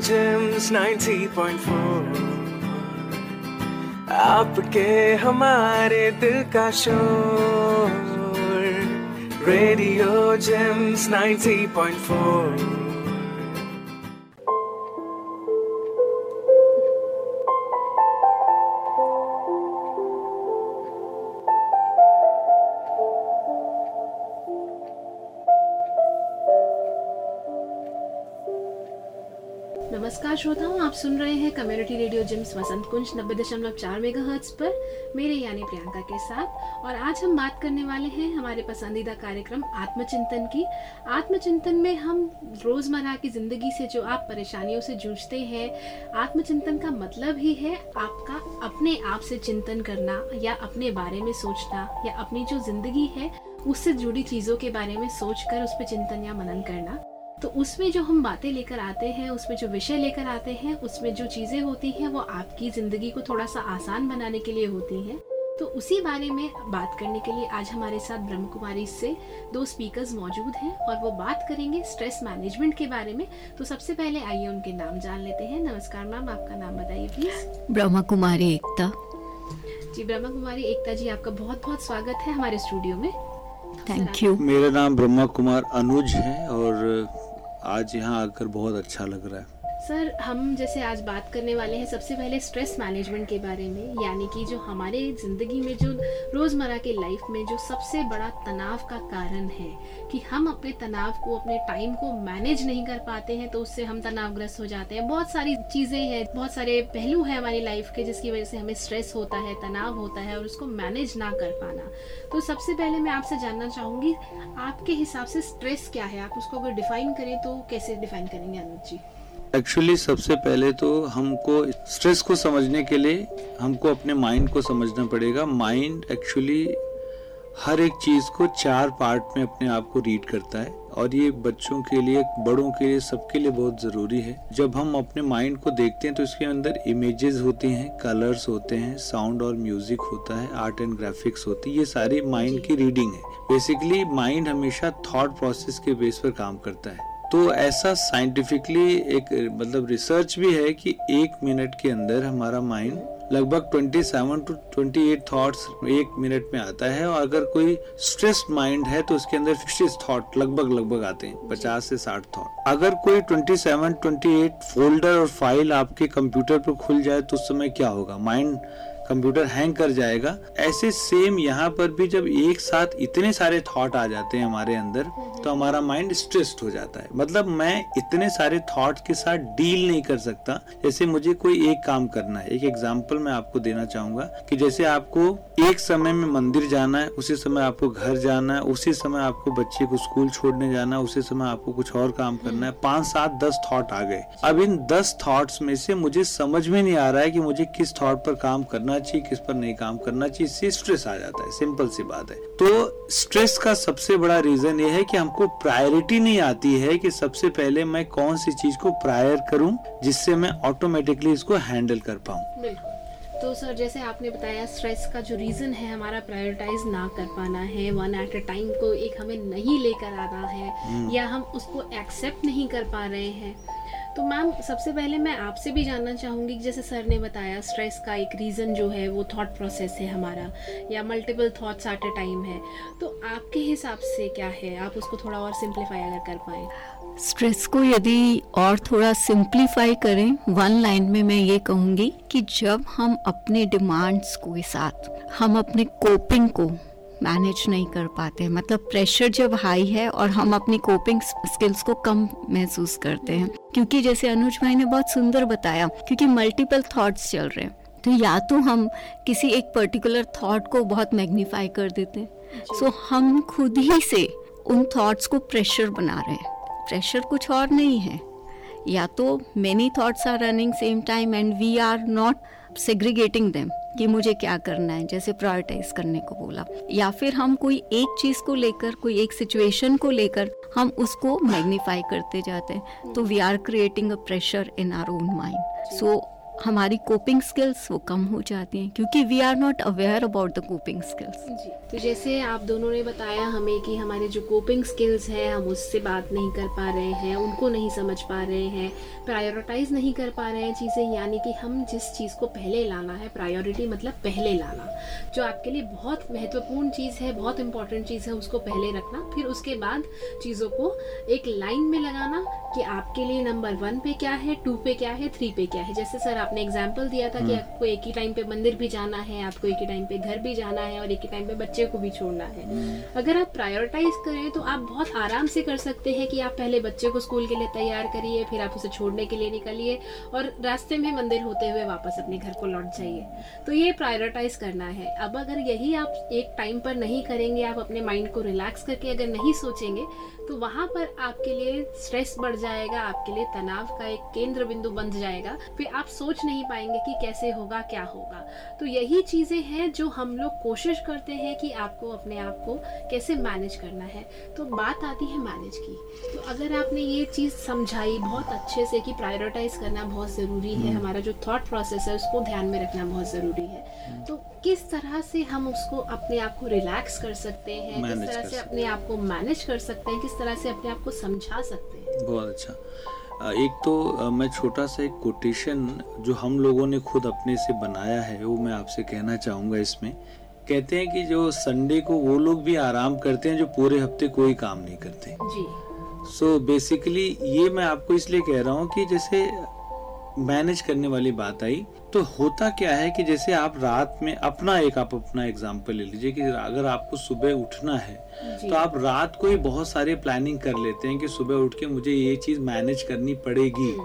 James 90.4 आपके हमारे दिल का शोर रेडियो जेम्स 90.4 आप सुन रहे हैं community radio JIMS Vasant Kunj नब्बे दशमलव चार मेगा पर, मेरे यानी प्रियंका के साथ। और आज हम बात करने वाले हैं हमारे पसंदीदा कार्यक्रम आत्मचिंतन की। आत्मचिंतन में हम रोज़मर्रा की ज़िंदगी से जो आप परेशानियों से जूझते हैं, आत्मचिंतन का मतलब ही है आपका अपने आप से चिंतन करना या अपने बारे में सोचना या अपनी जो ज़िंदगी है, उससे जुड़ी चीज़ों के बारे में सोच कर उस पर चिंतन या मनन करना। तो उसमें जो हम बातें लेकर आते हैं उसमें जो विषय लेकर आते हैं उसमें जो चीज़ें होती हैं वो आपकी ज़िंदगी को थोड़ा सा आसान बनाने के लिए होती हैं। तो उसी बारे में बात करने के लिए आज हमारे साथ ब्रह्म कुमारी से दो स्पीकर्स मौजूद हैं और वो बात करेंगे स्ट्रेस मैनेजमेंट के बारे में। तो सबसे पहले आइए उनके नाम जान लेते हैं। नमस्कार मैम आपका नाम बताइए प्लीज़ ब्रह्मा कुमारी एकता। जी ब्रह्मा कुमारी एकता जी आपका बहुत बहुत स्वागत है हमारे स्टूडियो में। थैंक यू मेरा नाम ब्रह्मा कुमार अनुज है और आज यहाँ आकर बहुत अच्छा लग रहा है। सर, हम जैसे आज बात करने वाले हैं सबसे पहले स्ट्रेस मैनेजमेंट के बारे में, यानी कि जो हमारे ज़िंदगी में जो रोज़मर्रा के लाइफ में जो सबसे बड़ा तनाव का कारण है कि हम अपने तनाव को, अपने टाइम को मैनेज नहीं कर पाते हैं तो उससे हम तनावग्रस्त हो जाते हैं। बहुत सारी चीज़ें हैं, बहुत सारे पहलू हैं हमारी लाइफ के जिसकी वजह से हमें स्ट्रेस होता है, तनाव होता है और उसको मैनेज ना कर पाना। तो सबसे पहले मैं आपसे जानना चाहूँगी, आपके हिसाब से स्ट्रेस क्या है? आप उसको अगर डिफाइन करें तो कैसे डिफाइन करेंगे अनुज जी? एक्चुअली सबसे पहले तो हमको स्ट्रेस को समझने के लिए हमको अपने माइंड को समझना पड़ेगा। माइंड एक्चुअली हर एक चीज़ को चार पार्ट में अपने आप को रीड करता है। और ये बच्चों के लिए बड़ों के लिए सबके लिए बहुत ज़रूरी है। जब हम अपने माइंड को देखते हैं तो इसके अंदर इमेजेस होती हैं कलर्स होते हैं साउंड और म्यूज़िक होता है आर्ट एंड ग्राफिक्स होती है। ये सारी माइंड की रीडिंग है। बेसिकली माइंड हमेशा थॉट प्रोसेस के बेस पर काम करता है। तो ऐसा साइंटिफिकली एक मतलब रिसर्च भी है कि एक मिनट के अंदर हमारा माइंड लगभग 27 टू 28 थॉट्स एक मिनट में आता है और अगर कोई स्ट्रेस्ड माइंड है तो उसके अंदर 50 थॉट लगभग लगभग आते हैं 50 से 60 थॉट अगर कोई 27 28 फोल्डर और फ़ाइल आपके कंप्यूटर पर खुल जाए तो उस समय क्या होगा? माइंड कंप्यूटर हैंग कर जाएगा। ऐसे सेम यहाँ पर भी जब एक साथ इतने सारे थॉट आ जाते हैं हमारे अंदर तो हमारा माइंड स्ट्रेस्ड हो जाता है। मतलब मैं इतने सारे थॉट के साथ डील नहीं कर सकता। जैसे मुझे कोई एक काम करना है, एक एग्ज़ाम्पल मैं आपको देना चाहूँगा कि जैसे आपको एक समय में मंदिर जाना है, उसी समय आपको घर जाना है, उसी समय आपको बच्चे को स्कूल छोड़ने जाना है, उसी समय आपको कुछ और काम करना है, पाँच सात दस थॉट आ गए। अब इन दस थॉट्स में से मुझे समझ में नहीं आ रहा है कि मुझे किस थॉट पर काम करना चाहिए किस पर नहीं काम करना चाहिए इससे स्ट्रेस आ जाता है सिंपल सी बात है। तो स्ट्रेस का सबसे बड़ा रीजन ये है कि हमको प्रायोरिटी नहीं आती है कि सबसे पहले मैं कौन सी चीज़ को प्रायर करूँ जिससे मैं ऑटोमेटिकली इसको हैंडल कर पाऊँ। तो सर जैसे आपने बताया स्ट्रेस का जो रीज़न है हमारा प्रायोरिटाइज ना कर पाना है वन एट अ टाइम को एक हमें नहीं लेकर आना है हम्म। या हम उसको एक्सेप्ट नहीं कर पा रहे हैं। तो मैम सबसे पहले मैं आपसे भी जानना चाहूँगी जैसे सर ने बताया स्ट्रेस का एक रीज़न जो है, वो थॉट प्रोसेस है हमारा, या multiple thoughts at a time है। तो आपके हिसाब से क्या है? आप उसको थोड़ा और सिंप्लीफाई अगर कर पाए। स्ट्रेस को यदि और थोड़ा सिंप्लीफाई करें वन लाइन में मैं ये कहूँगी कि जब हम अपने डिमांड्स को साथ, हम अपने कोपिंग को मैनेज नहीं कर पाते मतलब प्रेशर जब हाई है और हम अपनी कोपिंग स्किल्स को कम महसूस करते हैं क्योंकि जैसे अनुज भाई ने बहुत सुंदर बताया क्योंकि मल्टीपल थॉट्स चल रहे हैं। तो या तो हम किसी एक पर्टिकुलर थॉट को बहुत मैग्नीफाई कर देते हैं। सो so, हम खुद ही से उन थॉट्स को प्रेशर बना रहे हैं। प्रेशर कुछ और नहीं है। या तो many thoughts are running same time and we are not segregating them कि मुझे क्या करना है, जैसे प्रायोरिटाइज करने को बोला। या फिर हम कोई एक चीज़ को लेकर, कोई एक सिचुएशन को लेकर, हम उसको मैग्नीफाई करते जाते हैं। तो we are creating a pressure in our own mind so हमारी कोपिंग स्किल्स वो कम हो जाती हैं, क्योंकि we are not aware about the coping skills जी तो जैसे आप दोनों ने बताया हमें कि हमारे जो कोपिंग स्किल्स हैं, हम उससे बात नहीं कर पा रहे हैं, उनको नहीं समझ पा रहे हैं प्रायोरिटाइज नहीं कर पा रहे हैं चीज़ें, यानी कि हम जिस चीज़ को पहले लाना है प्रायोरिटी मतलब पहले लाना, जो आपके लिए बहुत महत्वपूर्ण चीज़ है, बहुत इंपॉर्टेंट चीज़ है, उसको पहले रखना, फिर उसके बाद चीज़ों को एक लाइन में लगाना कि आपके लिए नंबर वन पे क्या है टू पे क्या है थ्री पे क्या है। जैसे सर आपने एग्ज़ाम्पल दिया था कि हम्म। आपको एक ही टाइम पे मंदिर भी जाना है आपको एक ही टाइम पे घर भी जाना है और एक ही टाइम पे बच्चे को भी छोड़ना है हम्म। अगर आप प्रायोरिटाइज करें तो आप बहुत आराम से कर सकते हैं कि आप पहले बच्चे को स्कूल के लिए तैयार करिए फिर आप उसे छोड़ने के लिए निकलिए और रास्ते में मंदिर होते हुए वापस अपने घर को लौट जाइए तो ये प्रायोरिटाइज करना है अब अगर यही आप एक टाइम पर नहीं करेंगे आप अपने माइंड को रिलैक्स करके अगर नहीं सोचेंगे तो वहाँ पर आपके लिए स्ट्रेस बढ़ जाएगा आपके लिए तनाव का एक केंद्र बिंदु बन जाएगा फिर आप सोच नहीं पाएँगे कि कैसे होगा क्या होगा। तो यही चीज़ें हैं जो हम लोग कोशिश करते हैं कि आपको अपने आप को कैसे मैनेज करना है। तो बात आती है मैनेज की। तो अगर आपने ये चीज़ समझाई बहुत अच्छे से कि प्रायोरिटाइज करना बहुत ज़रूरी है हमारा जो थॉट प्रोसेस है उसको ध्यान में रखना बहुत ज़रूरी है। तो किस तरह से हम उसको अपने आप को रिलैक्स कर सकते हैं किस तरह से अपने आप को मैनेज कर सकते हैं किस तरह से अपने आप को समझा सकते हैं? बहुत अच्छा। एक तो मैं छोटा सा एक कोटेशन जो हम लोगों ने खुद अपने से बनाया है वो मैं आपसे कहना चाहूँगा इसमें। कहते हैं कि जो संडे को वो लोग भी आराम करते हैं जो पूरे हफ़्ते कोई काम नहीं करते। जी। सो so बेसिकली ये मैं आपको इसलिए कह रहा हूँ कि जैसे मैनेज करने वाली बात आई तो होता क्या है कि जैसे आप रात में अपना एक आप अपना एग्जांपल ले लीजिए कि अगर आपको सुबह उठना है तो आप रात को ही बहुत सारे प्लानिंग कर लेते हैं कि सुबह उठ के मुझे ये चीज़ मैनेज करनी पड़ेगी।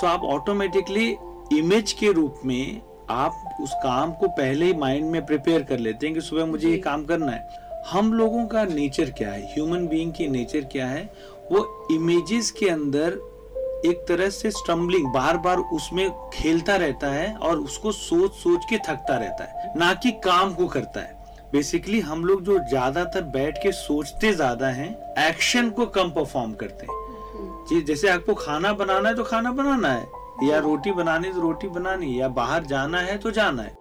सो आप ऑटोमेटिकली इमेज के रूप में आप उस काम को पहले ही माइंड में प्रिपेयर कर लेते हैं कि सुबह मुझे ये काम करना है। हम लोगों का नेचर क्या है? ह्यूमन बीइंग की नेचर क्या है? वो इमेजेस के अंदर एक तरह से स्टम्बलिंग बार बार उसमें खेलता रहता है और उसको सोच सोच के थकता रहता है, ना कि काम को करता है। बेसिकली हम लोग जो ज़्यादातर बैठ के सोचते ज़्यादा हैं एक्शन को कम परफॉर्म करते हैं। जैसे आपको खाना बनाना है तो खाना बनाना है, या रोटी बनानी तो रोटी बनानी या बाहर जाना है तो जाना है।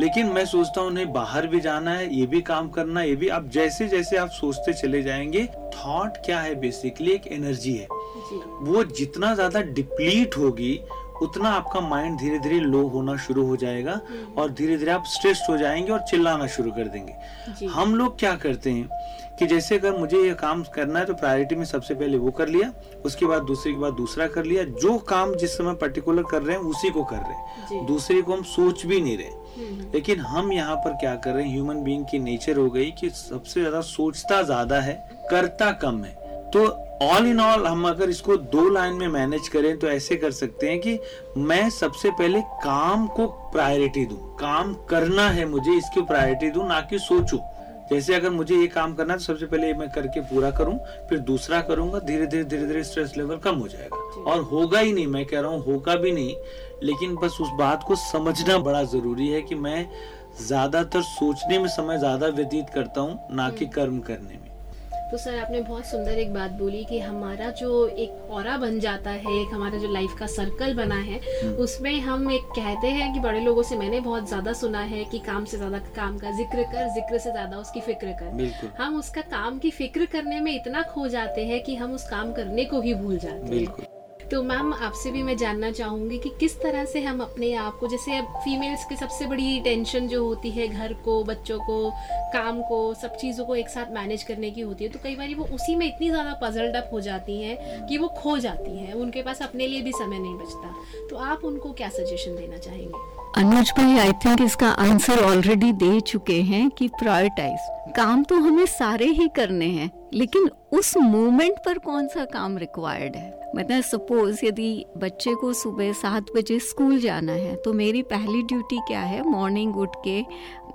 लेकिन मैं सोचता हूँ उन्हें बाहर भी जाना है ये भी काम करना है ये भी। आप जैसे जैसे आप सोचते चले जाएँगे थॉट क्या है बेसिकली एक एनर्जी है। वो जितना ज़्यादा डिप्लीट होगी उतना आपका माइंड धीरे धीरे लो होना शुरू हो जाएगा और धीरे धीरे आप स्ट्रेस्ड हो जाएँगे और चिल्लाना शुरू कर देंगे। हम लोग क्या करते हैं कि जैसे अगर मुझे ये काम करना है तो प्रायोरिटी में सबसे पहले वो कर लिया उसके बाद दूसरे के बाद दूसरा कर लिया। जो काम जिस समय पर्टिकुलर कर रहे हैं उसी को कर रहे हैं। दूसरे को हम सोच भी नहीं रहे। हम्म, लेकिन हम यहाँ पर क्या कर रहे हैं ह्यूमन बीइंग की नेचर हो गई कि सबसे ज़्यादा सोचता ज़्यादा है करता कम है। तो ऑल इन ऑल हम अगर इसको दो लाइन में मैनेज करें तो ऐसे कर सकते हैं कि मैं सबसे पहले काम को प्रायोरिटी दूँ। काम करना है मुझे इसकी प्रायोरिटी दूँ ना कि सोचूं। जैसे अगर मुझे ये काम करना है तो सबसे पहले मैं करके पूरा करूँ फिर दूसरा करूँगा धीरे धीरे धीरे धीरे स्ट्रेस लेवल कम हो जाएगा। और होगा ही नहीं मैं कह रहा हूँ होगा भी नहीं लेकिन बस उस बात को समझना बड़ा ज़रूरी है कि मैं ज़्यादातर सोचने में समय ज़्यादा व्यतीत करता हूँ ना कि कर्म करने में। तो सर आपने बहुत सुंदर एक बात बोली कि हमारा जो एक और बन जाता है एक हमारा जो लाइफ का सर्कल बना है उसमें हम एक कहते हैं कि बड़े लोगों से मैंने बहुत ज़्यादा सुना है कि काम से ज़्यादा काम का ज़िक्र कर ज़िक्र से ज़्यादा उसकी फ़िक्र कर। हम उसका काम की फ़िक्र करने में इतना खो जाते हैं कि हम उस काम करने को ही भूल जाते हैं। तो मैम आपसे भी मैं जानना चाहूँगी कि किस तरह से हम अपने आप को, जैसे अब फीमेल्स की सबसे बड़ी टेंशन जो होती है घर को, बच्चों को, काम को, सब चीज़ों को एक साथ मैनेज करने की होती है तो कई बार वो उसी में इतनी ज़्यादा पजल्ड अप हो जाती हैं कि वो खो जाती हैं, उनके पास अपने लिए भी समय नहीं बचता। तो आप उनको क्या सजेशन देना चाहेंगे? अनुज भाई आई थिंक इसका आंसर ऑलरेडी दे चुके हैं कि प्रायोरिटाइज काम तो हमें सारे ही करने हैं, लेकिन उस मोमेंट पर कौन सा काम रिक्वायर्ड है? मतलब सपोज़ यदि बच्चे को सुबह सात बजे स्कूल जाना है तो मेरी पहली ड्यूटी क्या है? मॉर्निंग उठ के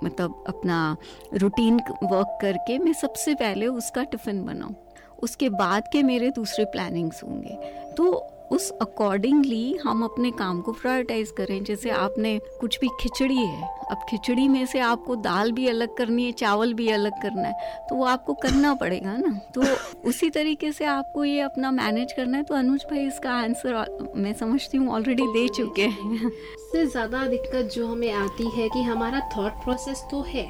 मतलब अपना रूटीन वर्क करके मैं सबसे पहले उसका टिफ़िन बनाऊँ। उसके बाद के मेरे दूसरे प्लानिंग्स होंगे। तो उस अकॉर्डिंगली हम अपने काम को प्रायोरिटाइज करें। जैसे आपने कुछ भी खिचड़ी है, अब खिचड़ी में से आपको दाल भी अलग करनी है, चावल भी अलग करना है तो वो आपको करना पड़ेगा ना? तो उसी तरीके से आपको ये अपना मैनेज करना है तो अनुज भाई इसका आंसर मैं समझती हूँ ऑलरेडी दे चुके हैं। से ज़्यादा दिक्कत जो हमें आती है कि हमारा थॉट प्रोसेस तो है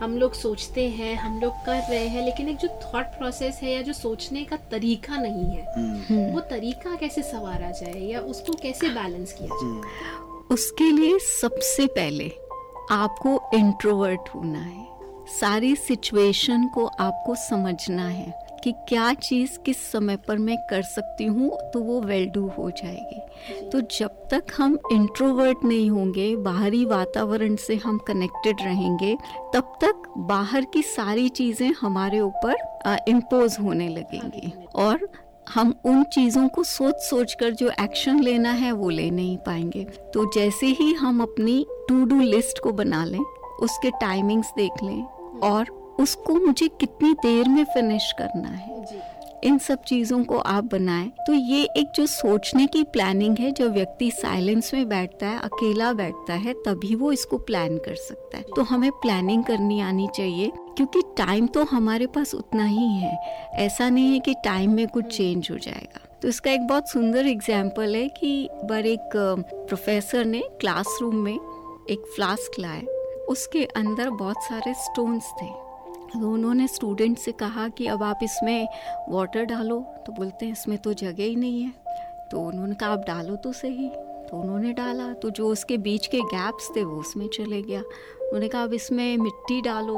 हम लोग सोचते हैं हम लोग कर रहे हैं लेकिन एक जो थॉट प्रोसेस है या जो सोचने का तरीका नहीं है हम्म, वो तरीका कैसे संवारा जाए या उसको कैसे बैलेंस किया जाए? उसके लिए सबसे पहले आपको इंट्रोवर्ट होना है। सारी सिचुएशन को आपको समझना है कि क्या चीज़ किस समय पर मैं कर सकती हूँ तो वो वेल डू हो जाएगी। तो जब तक हम इंट्रोवर्ट नहीं होंगे बाहरी वातावरण से हम कनेक्टेड रहेंगे तब तक बाहर की सारी चीज़ें हमारे ऊपर इम्पोज होने लगेंगी। और हम उन चीज़ों को सोच सोच कर जो एक्शन लेना है वो ले नहीं पाएँगे। तो जैसे ही हम अपनी टू डू लिस्ट को बना लें उसके टाइमिंग्स देख लें और उसको मुझे कितनी देर में फिनिश करना है। इन सब चीज़ों को आप बनाएँ। तो ये एक जो सोचने की प्लानिंग है जो व्यक्ति साइलेंस में बैठता है अकेला बैठता है तभी वो इसको प्लान कर सकता है। तो हमें प्लानिंग करनी आनी चाहिए क्योंकि टाइम तो हमारे पास उतना ही है। ऐसा नहीं है कि टाइम में कुछ चेंज हो जाएगा। तो इसका एक बहुत सुंदर एग्ज़ाम्पल है कि बार एक प्रोफेसर ने क्लासरूम में एक फ्लास्क लाए उसके अंदर बहुत सारे स्टोन्स थे। तो उन्होंने स्टूडेंट से कहा कि अब आप इसमें वाटर डालो। तो बोलते हैं, इसमें तो जगह ही नहीं है। तो उन्होंने कहा, आप डालो तो सही। तो उन्होंने डाला। तो जो उसके बीच के गैप्स थे, वो उसमें चले गया। उन्होंने कहा, अब इसमें मिट्टी डालो।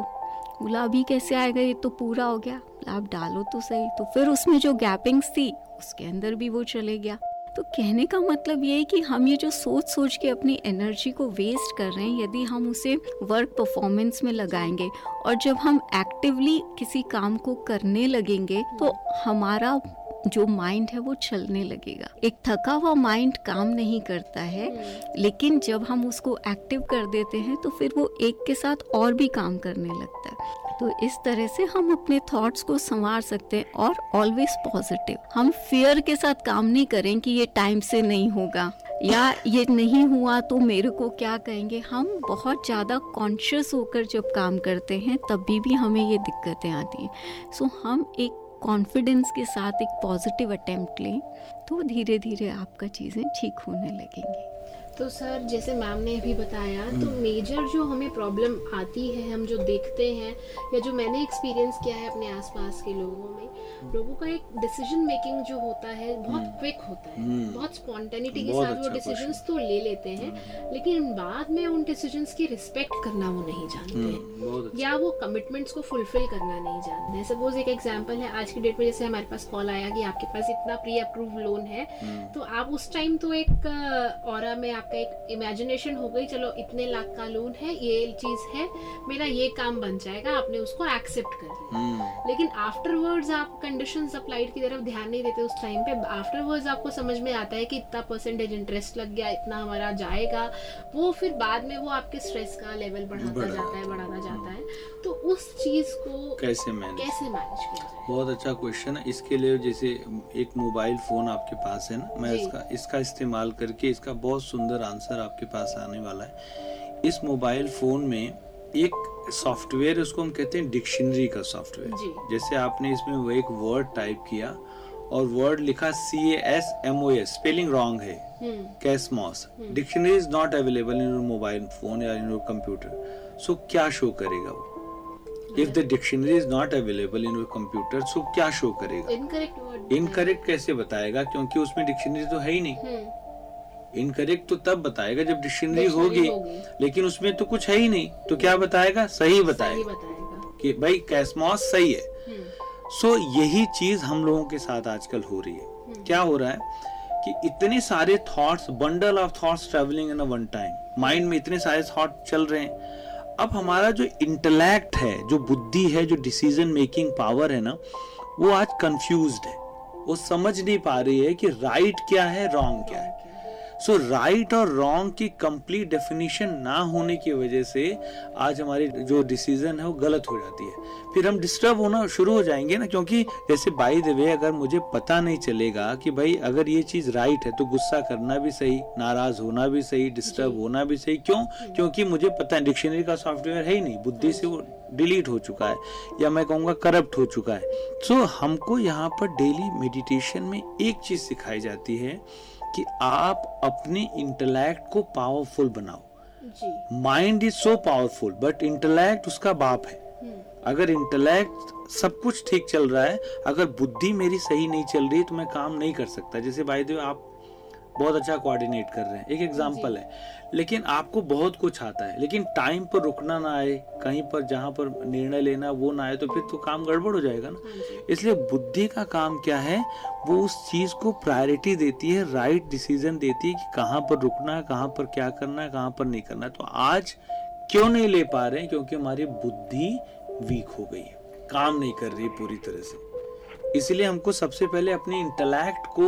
बोला, अभी कैसे आएगा? ये तो पूरा हो गया। आप डालो तो सही। तो फिर उसमें जो गैपिंग्स थी, उसके अंदर भी वो चले गया। तो कहने का मतलब ये है कि हम ये जो सोच सोच के अपनी एनर्जी को वेस्ट कर रहे हैं, यदि हम उसे वर्क परफॉर्मेंस में लगाएँगे और जब हम एक्टिवली किसी काम को करने लगेंगे तो हमारा जो माइंड है वो चलने लगेगा। एक थका हुआ माइंड काम नहीं करता है, लेकिन जब हम उसको एक्टिव कर देते हैं तो फिर वो एक के साथ और भी काम करने लगता है। तो इस तरह से हम अपने थॉट्स को संवार सकते हैं और ऑलवेज पॉजिटिव हम फियर के साथ काम नहीं करें कि ये टाइम से नहीं होगा, या ये नहीं हुआ तो मेरे को क्या कहेंगे। हम बहुत ज़्यादा कॉन्शियस होकर जब काम करते हैं, तभी भी हमें ये दिक्कतें आती हैं। सो हम एक कॉन्फिडेंस के साथ एक पॉजिटिव अटेम्प्ट लें तो धीरे धीरे आपका चीज़ें ठीक होने लगेंगी। तो सर जैसे मैम ने अभी बताया तो मेजर जो हमें प्रॉब्लम आती है हम जो देखते हैं या जो मैंने एक्सपीरियंस किया है अपने आसपास के लोगों में लोगों का एक डिसीज़न मेकिंग जो होता है बहुत क्विक होता है। हम्म। बहुत स्पॉन्टेनिटी के साथ वो अच्छा डिसीजंस तो ले लेते हैं लेकिन बाद में उन डिसीजंस की रिस्पेक्ट करना वो नहीं जानते। हैं हम्म, अच्छा। या वो कमिटमेंट्स को फुलफिल करना नहीं जानते। हैं सपोज़ एक एग्ज़ाम्पल है आज की डेट में जैसे हमारे पास कॉल आया कि आपके पास इतना प्री अप्रूव लोन है हम्म। तो आप उस टाइम तो एक और में आपका एक इमेजिनेशन हो गई चलो इतने लाख का लोन है ये चीज़ है मेरा ये काम बन जाएगा आपने उसको एक्सेप्ट कर लिया हम्म, लेकिन आफ्टरवर्ड्स आप कंडीशंस अप्लाइड की तरफ़ ध्यान नहीं देते उस टाइम पे आफ्टरवर्ड्स आपको समझ में आता है कि इतना परसेंटेज इंटरेस्ट लग गया इतना हमारा जाएगा वो फिर बाद में वो आपके स्ट्रेस का लेवल बढ़ाता बढ़ा जाता है है। बढ़ाता जाता है। तो उस चीज़ को कैसे मैनेज कैसे मैनेज किया जाए? बहुत अच्छा क्वेश्चन है। इसके लिए जैसे एक मोबाइल फ़ोन आपके पास है ना मैं इसका इसका इस्तेमाल करके इसका बहुत सुंदर आंसर आपके पास आने वाला है। इस मोबाइल फ़ोन में एक सॉफ्टवेयर उसको हम कहते हैं डिक्शनरी का सॉफ्टवेयर जैसे आपने इसमें वो एक वर्ड टाइप किया और वर्ड लिखा C A S M O S spelling wrong है। Cosmos dictionary is not available in your mobile phone या इन योर कंप्यूटर सो क्या शो करेगा वो? If the dictionary is not available in computer so क्या show करेगा? Incorrect incorrect कैसे बताएगा? क्योंकि उसमें डिक्शनरी तो है ही नहीं। हम्म। इनकरेक्ट तो तब बताएगा जब डिक्शनरी होगी। लेकिन उसमें तो कुछ है ही नहीं। तो क्या बताएगा? सही बताएगा। कि भाई कैसमॉस सही है। हम्म। सो यही चीज़ हम लोगों के साथ आजकल हो रही है। क्या हो रहा है? कि इतने सारे thoughts bundle of thoughts travelling in one time mind में इतने सारे थॉट चल रहे हैं। अब हमारा जो इंटेलैक्ट है, जो बुद्धि है, जो डिसीज़न मेकिंग पावर है ना, वो आज कंफ्यूज्ड है। वो समझ नहीं पा रही है कि राइट क्या है रॉन्ग क्या है। सो राइट और रॉन्ग की कंप्लीट डेफिनेशन ना होने की वजह से आज हमारी जो डिसीज़न है वो गलत हो जाती है। फिर हम डिस्टर्ब होना शुरू हो जाएँगे ना क्योंकि जैसे बाई द वे अगर मुझे पता नहीं चलेगा कि भाई अगर ये चीज़ राइट है तो गुस्सा करना भी सही नाराज़ होना भी सही डिस्टर्ब होना भी सही। क्यों? क्योंकि मुझे पता है डिक्शनरी का सॉफ्टवेयर है ही नहीं बुद्धि से वो डिलीट हो चुका है या मैं कहूँगा करप्ट हो चुका है। सो so, हमको यहाँ पर डेली मेडिटेशन में एक चीज़ सिखाई जाती है कि आप अपने इंटेलेक्ट को पावरफुल बनाओ। Mind is so powerful but intellect उसका बाप है। हम्म। अगर इंटेलेक्ट सब कुछ ठीक चल रहा है अगर बुद्धि मेरी सही नहीं चल रही तो मैं काम नहीं कर सकता। जैसे भाई देव आप बहुत अच्छा कोऑर्डिनेट कर रहे हैं। एक एग्जांपल है। लेकिन आपको बहुत कुछ आता है। लेकिन टाइम पर रुकना ना आए कहीं पर जहाँ पर निर्णय लेना वो ना आए तो फिर तो काम गड़बड़ हो जाएगा ना। हाँ इसलिए बुद्धि का काम क्या है? वो उस चीज़ को प्रायोरिटी देती है राइट डिसीज़न देती है कि कहाँ पर रुकना है कहाँ पर क्या करना है कहाँ पर नहीं करना है। तो आज क्यों नहीं ले पा रहे हैं? क्योंकि हमारी बुद्धि वीक हो गई है। काम नहीं कर रही पूरी तरह से। इसलिए हमको सबसे पहले अपने इंटेलेक्ट को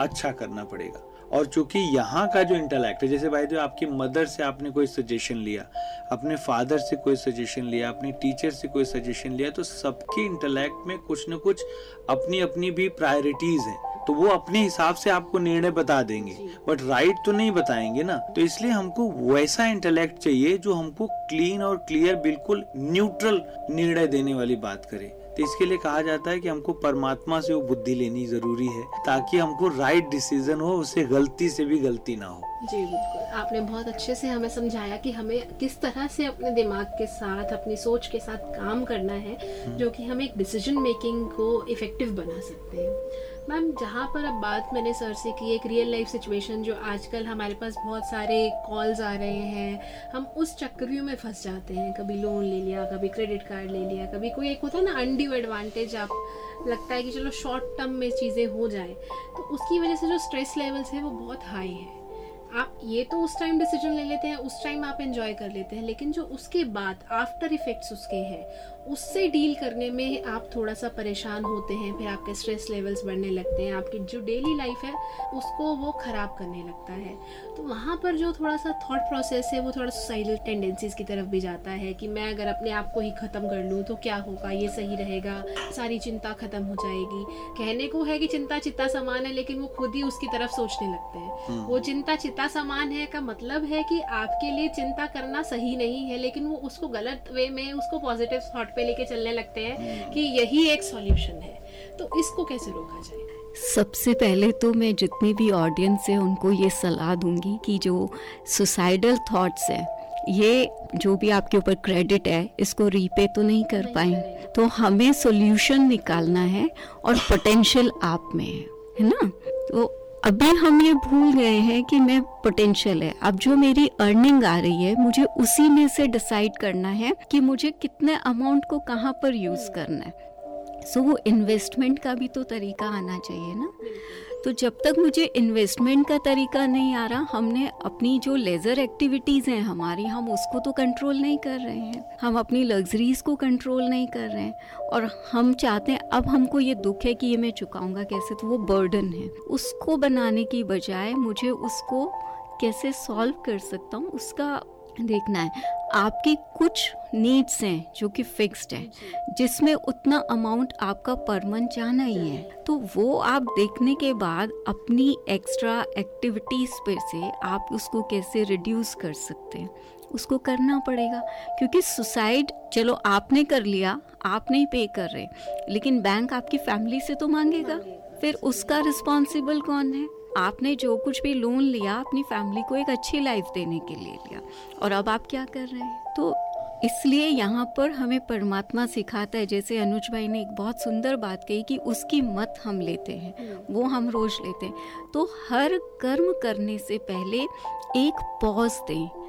अच्छा करना पड़ेगा। और चूँकि यहाँ का जो इंटेलेक्ट है जैसे भाई जो आपकी मदर से आपने कोई सजेशन लिया अपने फादर से कोई सजेशन लिया अपने टीचर से कोई सजेशन लिया तो सबके इंटेलेक्ट में कुछ न कुछ अपनी अपनी भी प्रायोरिटीज है। तो वो अपने हिसाब से आपको निर्णय बता देंगे। बट राइट तो नहीं बताएँगे ना। तो इसलिए हमको वैसा इंटेलेक्ट चाहिए जो हमको क्लीन और क्लियर बिल्कुल न्यूट्रल निर्णय देने वाली बात करे। तो इसके लिए कहा जाता है कि हमको परमात्मा से वो बुद्धि लेनी ज़रूरी है ताकि हमको राइट डिसीज़न हो उससे गलती से भी गलती ना हो। जी बिल्कुल। आपने बहुत अच्छे से हमें समझाया कि हमें किस तरह से अपने दिमाग के साथ अपनी सोच के साथ काम करना है हम्म। जो कि हम एक डिसीज़न मेकिंग को इफ़ेक्टिव बना सकते हैं। मैम जहाँ पर अब बात मैंने सर से की, एक रियल लाइफ सिचुएशन जो आजकल हमारे पास बहुत सारे कॉल्स आ रहे हैं, हम उस चक्रियों में फंस जाते हैं। कभी लोन ले लिया, कभी क्रेडिट कार्ड ले लिया, कभी कोई एक होता है ना अनड्यू एडवांटेज आप लगता है कि चलो शॉर्ट टर्म में चीज़ें हो जाए तो उसकी वजह से जो स्ट्रेस लेवल्स है वो बहुत हाई है। आप ये तो उस टाइम डिसीज़न ले लेते हैं, उस टाइम आप एंजॉय कर लेते हैं, लेकिन जो उसके बाद आफ्टर इफेक्ट्स उसके हैं उससे डील करने में आप थोड़ा सा परेशान होते हैं फिर आपके स्ट्रेस लेवल्स बढ़ने लगते हैं आपकी जो डेली लाइफ है उसको वो ख़राब करने लगता है। तो वहाँ पर जो थोड़ा सा थॉट प्रोसेस है वो थोड़ा सुसाइडल टेंडेंसीज की तरफ़ भी जाता है कि मैं अगर अपने आप को ही ख़त्म कर लूँ तो क्या होगा? ये सही रहेगा? सारी चिंता ख़त्म हो जाएगी। कहने को है कि चिंता चित्ता समान है लेकिन वो खुद ही उसकी तरफ़ सोचने लगते हैं। हम्म। वो चिंता चित्ता समान है का मतलब है कि आपके लिए चिंता करना सही नहीं है लेकिन वो उसको गलत वे में उसको पॉजिटिव थॉट पे लेके चलने लगते हैं कि यही एक सॉल्यूशन है। तो इसको कैसे रोका जाए? सबसे पहले तो मैं जितनी भी ऑडियंस है उनको ये सलाह दूँगी कि जो सुसाइडल थॉट्स है ये जो भी आपके ऊपर क्रेडिट है इसको रीपे तो नहीं कर पाए। तो हमें सॉल्यूशन निकालना है और पोटेंशियल आप में है है ना? तो अभी हम ये भूल गए हैं कि मैं पोटेंशियल है। अब जो मेरी अर्निंग आ रही है मुझे उसी में से डिसाइड करना है कि मुझे कितने अमाउंट को कहाँ पर यूज़ करना है। सो so, वो इन्वेस्टमेंट का भी तो तरीका आना चाहिए ना। तो जब तक मुझे इन्वेस्टमेंट का तरीका नहीं आ रहा, हमने अपनी जो लेज़र एक्टिविटीज़ हैं हमारी, हम उसको तो कंट्रोल नहीं कर रहे हैं। हम अपनी लग्जरीज को कंट्रोल नहीं कर रहे हैं। और हम चाहते हैं, अब हमको ये दुख है कि ये मैं चुकाऊँगा कैसे तो वो बर्डन है। उसको बनाने की बजाय मुझे उसको कैसे सॉल्व कर सकता हूँ, उसका देखना है। आपकी कुछ नीड्स हैं जो कि फिक्स्ड हैं जिसमें उतना अमाउंट आपका पर मंथ जाना ही। है तो वो आप देखने के बाद अपनी एक्स्ट्रा एक्टिविटीज़ पर से आप उसको कैसे रिड्यूस कर सकते हैं? उसको करना पड़ेगा क्योंकि सुसाइड चलो आपने कर लिया आप नहीं पे कर रहे लेकिन बैंक आपकी फैमिली से तो मांगेगा फिर उसका रिस्पॉन्सिबल कौन है? आपने जो कुछ भी लोन लिया, अपनी फैमिली को एक अच्छी लाइफ देने के लिए लिया। और अब आप क्या कर रहे हैं? तो इसलिए यहाँ पर हमें परमात्मा सिखाता है, जैसे अनुज भाई ने एक बहुत सुंदर बात कही कि उसकी मत हम लेते हैं, वो हम रोज लेते हैं। तो हर कर्म करने से पहले एक पॉज दें।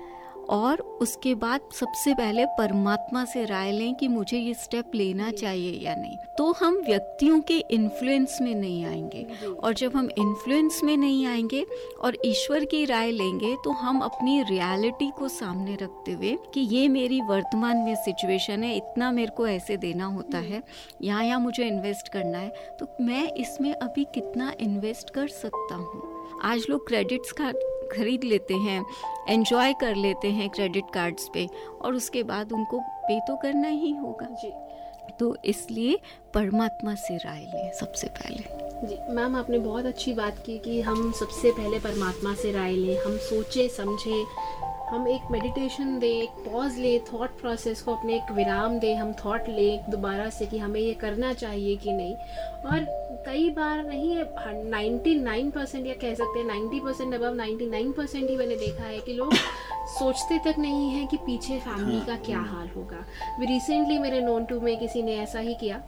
और उसके बाद सबसे पहले परमात्मा से राय लें कि मुझे ये स्टेप लेना चाहिए या नहीं। तो हम व्यक्तियों के इन्फ्लुएंस में नहीं आएँगे। और जब हम इन्फ्लुएंस में नहीं आएँगे और ईश्वर की राय लेंगे तो हम अपनी रियलिटी को सामने रखते हुए कि ये मेरी वर्तमान में सिचुएशन है इतना मेरे को ऐसे देना होता है यहाँ यहाँ मुझे इन्वेस्ट करना है। तो मैं इसमें अभी कितना इन्वेस्ट कर सकता हूँ? आज लोग क्रेडिट्स कार्ड खरीद लेते हैं एंजॉय कर लेते हैं क्रेडिट कार्ड्स पे और उसके बाद उनको पे तो करना ही होगा। जी। तो इसलिए परमात्मा से राय लें सबसे पहले। जी मैम आपने बहुत अच्छी बात की कि हम सबसे पहले परमात्मा से राय लें हम सोचे समझे हम एक मेडिटेशन दें एक पॉज लें थॉट प्रोसेस को अपने एक विराम दें हम थॉट लें दोबारा से कि हमें ये करना चाहिए कि नहीं। और कई बार नहीं है नाइन्टी नाइन परसेंट या कह सकते हैं नाइन्टी परसेंट अब नाइन्टी नाइन परसेंट ही मैंने देखा है कि लोग सोचते तक नहीं है कि पीछे फैमिली का क्या हाल होगा। रिसेंटली मेरे नोन टू में किसी ने ऐसा ही किया।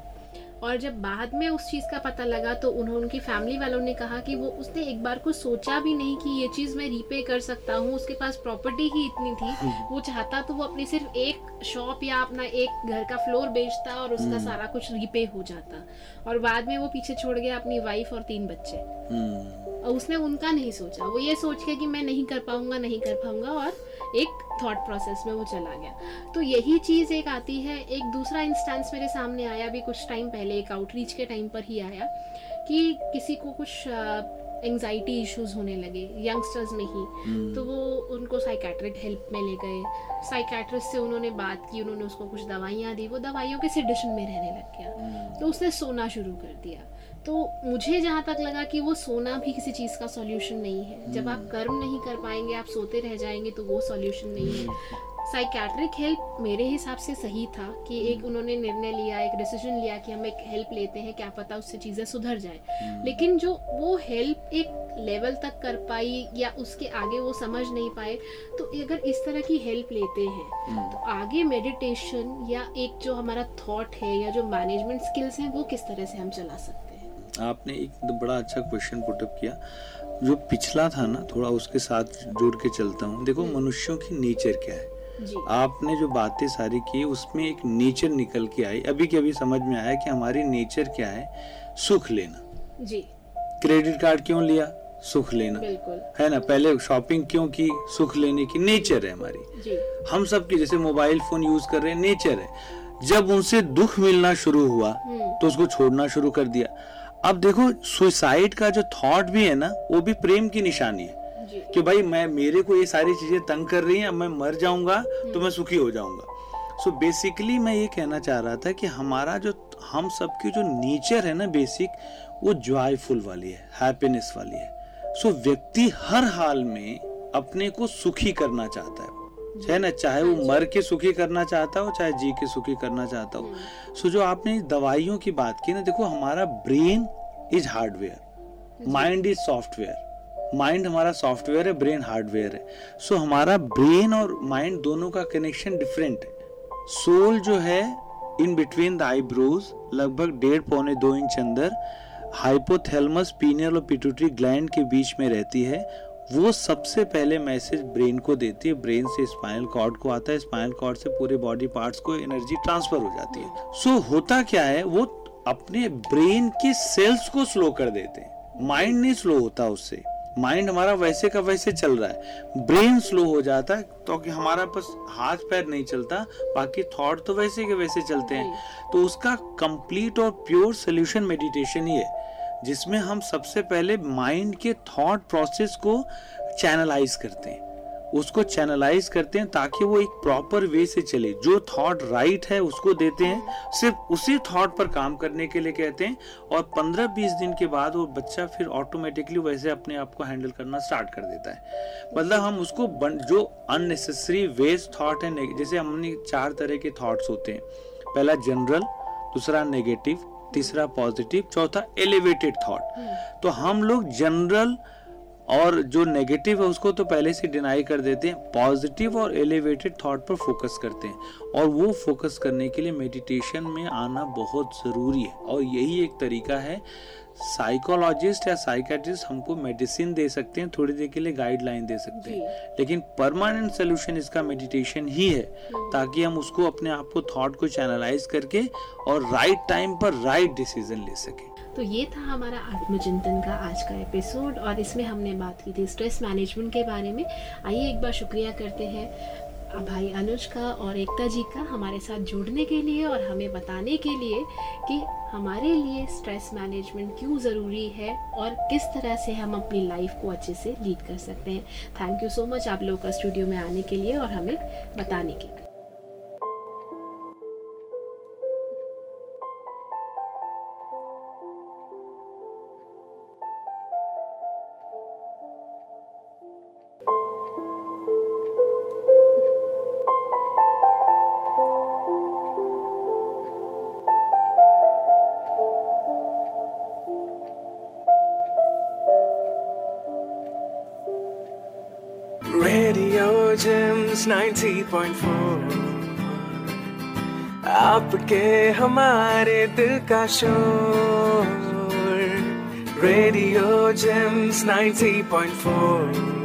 और जब बाद में उस चीज़ का पता लगा तो उन्होंने उनकी फैमिली वालों ने कहा कि वो उसने एक बार को सोचा भी नहीं कि ये चीज़ मैं रीपे कर सकता हूँ उसके पास प्रॉपर्टी ही इतनी थी। वो चाहता तो वो अपनी सिर्फ़ एक शॉप या अपना एक घर का फ्लोर बेचता और उसका हम्म। सारा कुछ रीपे हो जाता और बाद में वो पीछे छोड़ गया अपनी वाइफ और तीन बच्चे हम्म। और उसने उनका नहीं सोचा वो ये सोच के कि मैं नहीं कर पाऊँगा नहीं कर पाऊँगा और एक थॉट प्रोसेस में वो चला गया। तो यही चीज़ एक आती है। एक दूसरा इंस्टेंस मेरे सामने आया अभी कुछ टाइम पहले एक आउटरीच के टाइम पर ही आया कि किसी को कुछ एंजाइटी इश्यूज़ होने लगे यंगस्टर्स में ही। hmm. तो वो उनको साइकेट्रिक हेल्प में ले गए। साइकेट्रिस्ट से उन्होंने बात की उन्होंने उसको कुछ दवाइयाँ दी वो दवाइयों के सिडिशन में रहने लग गया। hmm. तो उसने सोना शुरू कर दिया। तो मुझे जहाँ तक लगा कि वो सोना भी किसी चीज़ का सॉल्यूशन नहीं है। जब आप कर्म नहीं कर पाएँगे आप सोते रह जाएँगे तो वो सॉल्यूशन नहीं है। साइकेट्रिक हेल्प मेरे हिसाब से सही था कि एक उन्होंने निर्णय लिया एक डिसीज़न लिया कि हम एक हेल्प लेते हैं क्या पता उससे चीज़ें सुधर जाए। हम्म। लेकिन जो वो हेल्प एक लेवल तक कर पाई या उसके आगे वो समझ नहीं पाए तो अगर इस तरह की हेल्प लेते हैं हम्म। तो आगे मेडिटेशन या एक जो हमारा थॉट है या जो मैनेजमेंट स्किल्स हैं वो किस तरह से हम चला सकते हैं? आपने एक तो बड़ा अच्छा क्वेश्चन पुटअप किया। जो पिछला था ना थोड़ा उसके साथ जुड़ के चलता हूँ। देखो। मनुष्यों की नेचर क्या है? आपने जो बातें सारी की उसमें एक नेचर निकल के आई। अभी के अभी समझ में आया कि हमारी नेचर क्या है? सुख लेना। जी। क्रेडिट कार्ड क्यों लिया? सुख लेना। है ना? पहले शॉपिंग क्यों की? सुख लेने की। नेचर है हमारी। जी। हम सब की जैसे मोबाइल फ़ोन यूज़ कर रहे हैं नेचर है। जब उनसे दुख मिलना शुरू हुआ हम्म। तो उसको छोड़ना शुरू कर दिया। अब देखो सुसाइड का जो थॉट भी है ना वो भी प्रेम की निशानी है। कि भाई मैं मेरे को ये सारी चीज़ें तंग कर रही हैं अब मैं मर जाऊँगा तो मैं सुखी हो जाऊँगा। सो so बेसिकली मैं ये कहना चाह रहा था कि हमारा जो हम सबकी जो नेचर है ना बेसिक वो जॉयफुल वाली है हैप्पीनेस वाली है। सो so व्यक्ति हर हाल में अपने को सुखी करना चाहता है। है ना चाहे वो मर के सुखी करना चाहता हो चाहे जी के सुखी करना चाहता हो। सो जो आपने दवाइयों की बात की ना देखो हमारा brain is hardware mind is software. Mind हमारा सॉफ्टवेयर है ब्रेन हार्डवेयर है। सो so, हमारा ब्रेन और माइंड दोनों का कनेक्शन डिफरेंट है। सोल जो है इन बिटवीन द आईब्रोज लगभग डेढ़ पौने दो इंच अंदर हाइपोथैलमस पीनियल और पिट्यूटरी ग्लैंड के बीच में रहती है। वो सबसे पहले मैसेज ब्रेन को देती है ब्रेन से स्पाइनल कॉर्ड को आता है स्पाइनल कॉर्ड से पूरे बॉडी पार्ट्स को एनर्जी ट्रांसफ़र हो जाती है। सो so, होता क्या है वो अपने ब्रेन के सेल्स को स्लो कर देते हैं। माइंड नहीं स्लो होता उससे। माइंड हमारा वैसे का वैसे चल रहा है। ब्रेन स्लो हो जाता है तो कि हमारा बस हाथ पैर नहीं चलता बाकी थॉट तो वैसे के वैसे चलते हैं। तो उसका कंप्लीट और प्योर सोल्यूशन मेडिटेशन ही है। जिसमें हम सबसे पहले माइंड के थॉट प्रोसेस को चैनलाइज करते हैं। उसको चैनलाइज करते हैं ताकि वो एक प्रॉपर वे से चले। जो थॉट राइट है उसको देते हैं। सिर्फ़ उसी थॉट पर काम करने के लिए कहते हैं और 15-20 दिन के बाद वो बच्चा फिर ऑटोमेटिकली वैसे अपने आप को हैंडल करना स्टार्ट कर देता है। मतलब हम उसको बन, जो अननेसेसरी वेस्ट थॉट है जैसे हमने चार तरह के थॉट्स होते हैं। पहला जनरल दूसरा नेगेटिव तीसरा पॉजिटिव चौथा एलिवेटेड थॉट तो हम लोग जनरल और जो नेगेटिव है उसको तो पहले से डिनाई कर देते हैं। पॉजिटिव और एलिवेटेड थॉट पर फोकस करते हैं। और वो फोकस करने के लिए मेडिटेशन में आना बहुत ज़रूरी है। और यही एक तरीका है। साइकोलॉजिस्ट या साइकेट्रिस्ट हमको मेडिसिन दे सकते हैं थोड़ी देर के लिए गाइडलाइन दे सकते हैं। लेकिन परमानेंट सोल्यूशन इसका मेडिटेशन ही है। हम्म। ताकि हम उसको अपने आप को थॉट को चैनलाइज करके और राइट टाइम पर राइट डिसीज़न ले सकें। तो ये था हमारा आत्मचिंतन का आज का एपिसोड और इसमें हमने बात की थी स्ट्रेस मैनेजमेंट के बारे में। आइए एक बार शुक्रिया करते हैं भाई अनुज का और एकता जी का हमारे साथ जुड़ने के लिए और हमें बताने के लिए कि हमारे लिए स्ट्रेस मैनेजमेंट क्यों ज़रूरी है और किस तरह से हम अपनी लाइफ को अच्छे से लीड कर सकते हैं। थैंक यू सो मच आप लोगों का स्टूडियो में आने के लिए और हमें बताने के लिए। 90.4 आपके हमारे दिल का शोर। Radio James 90.4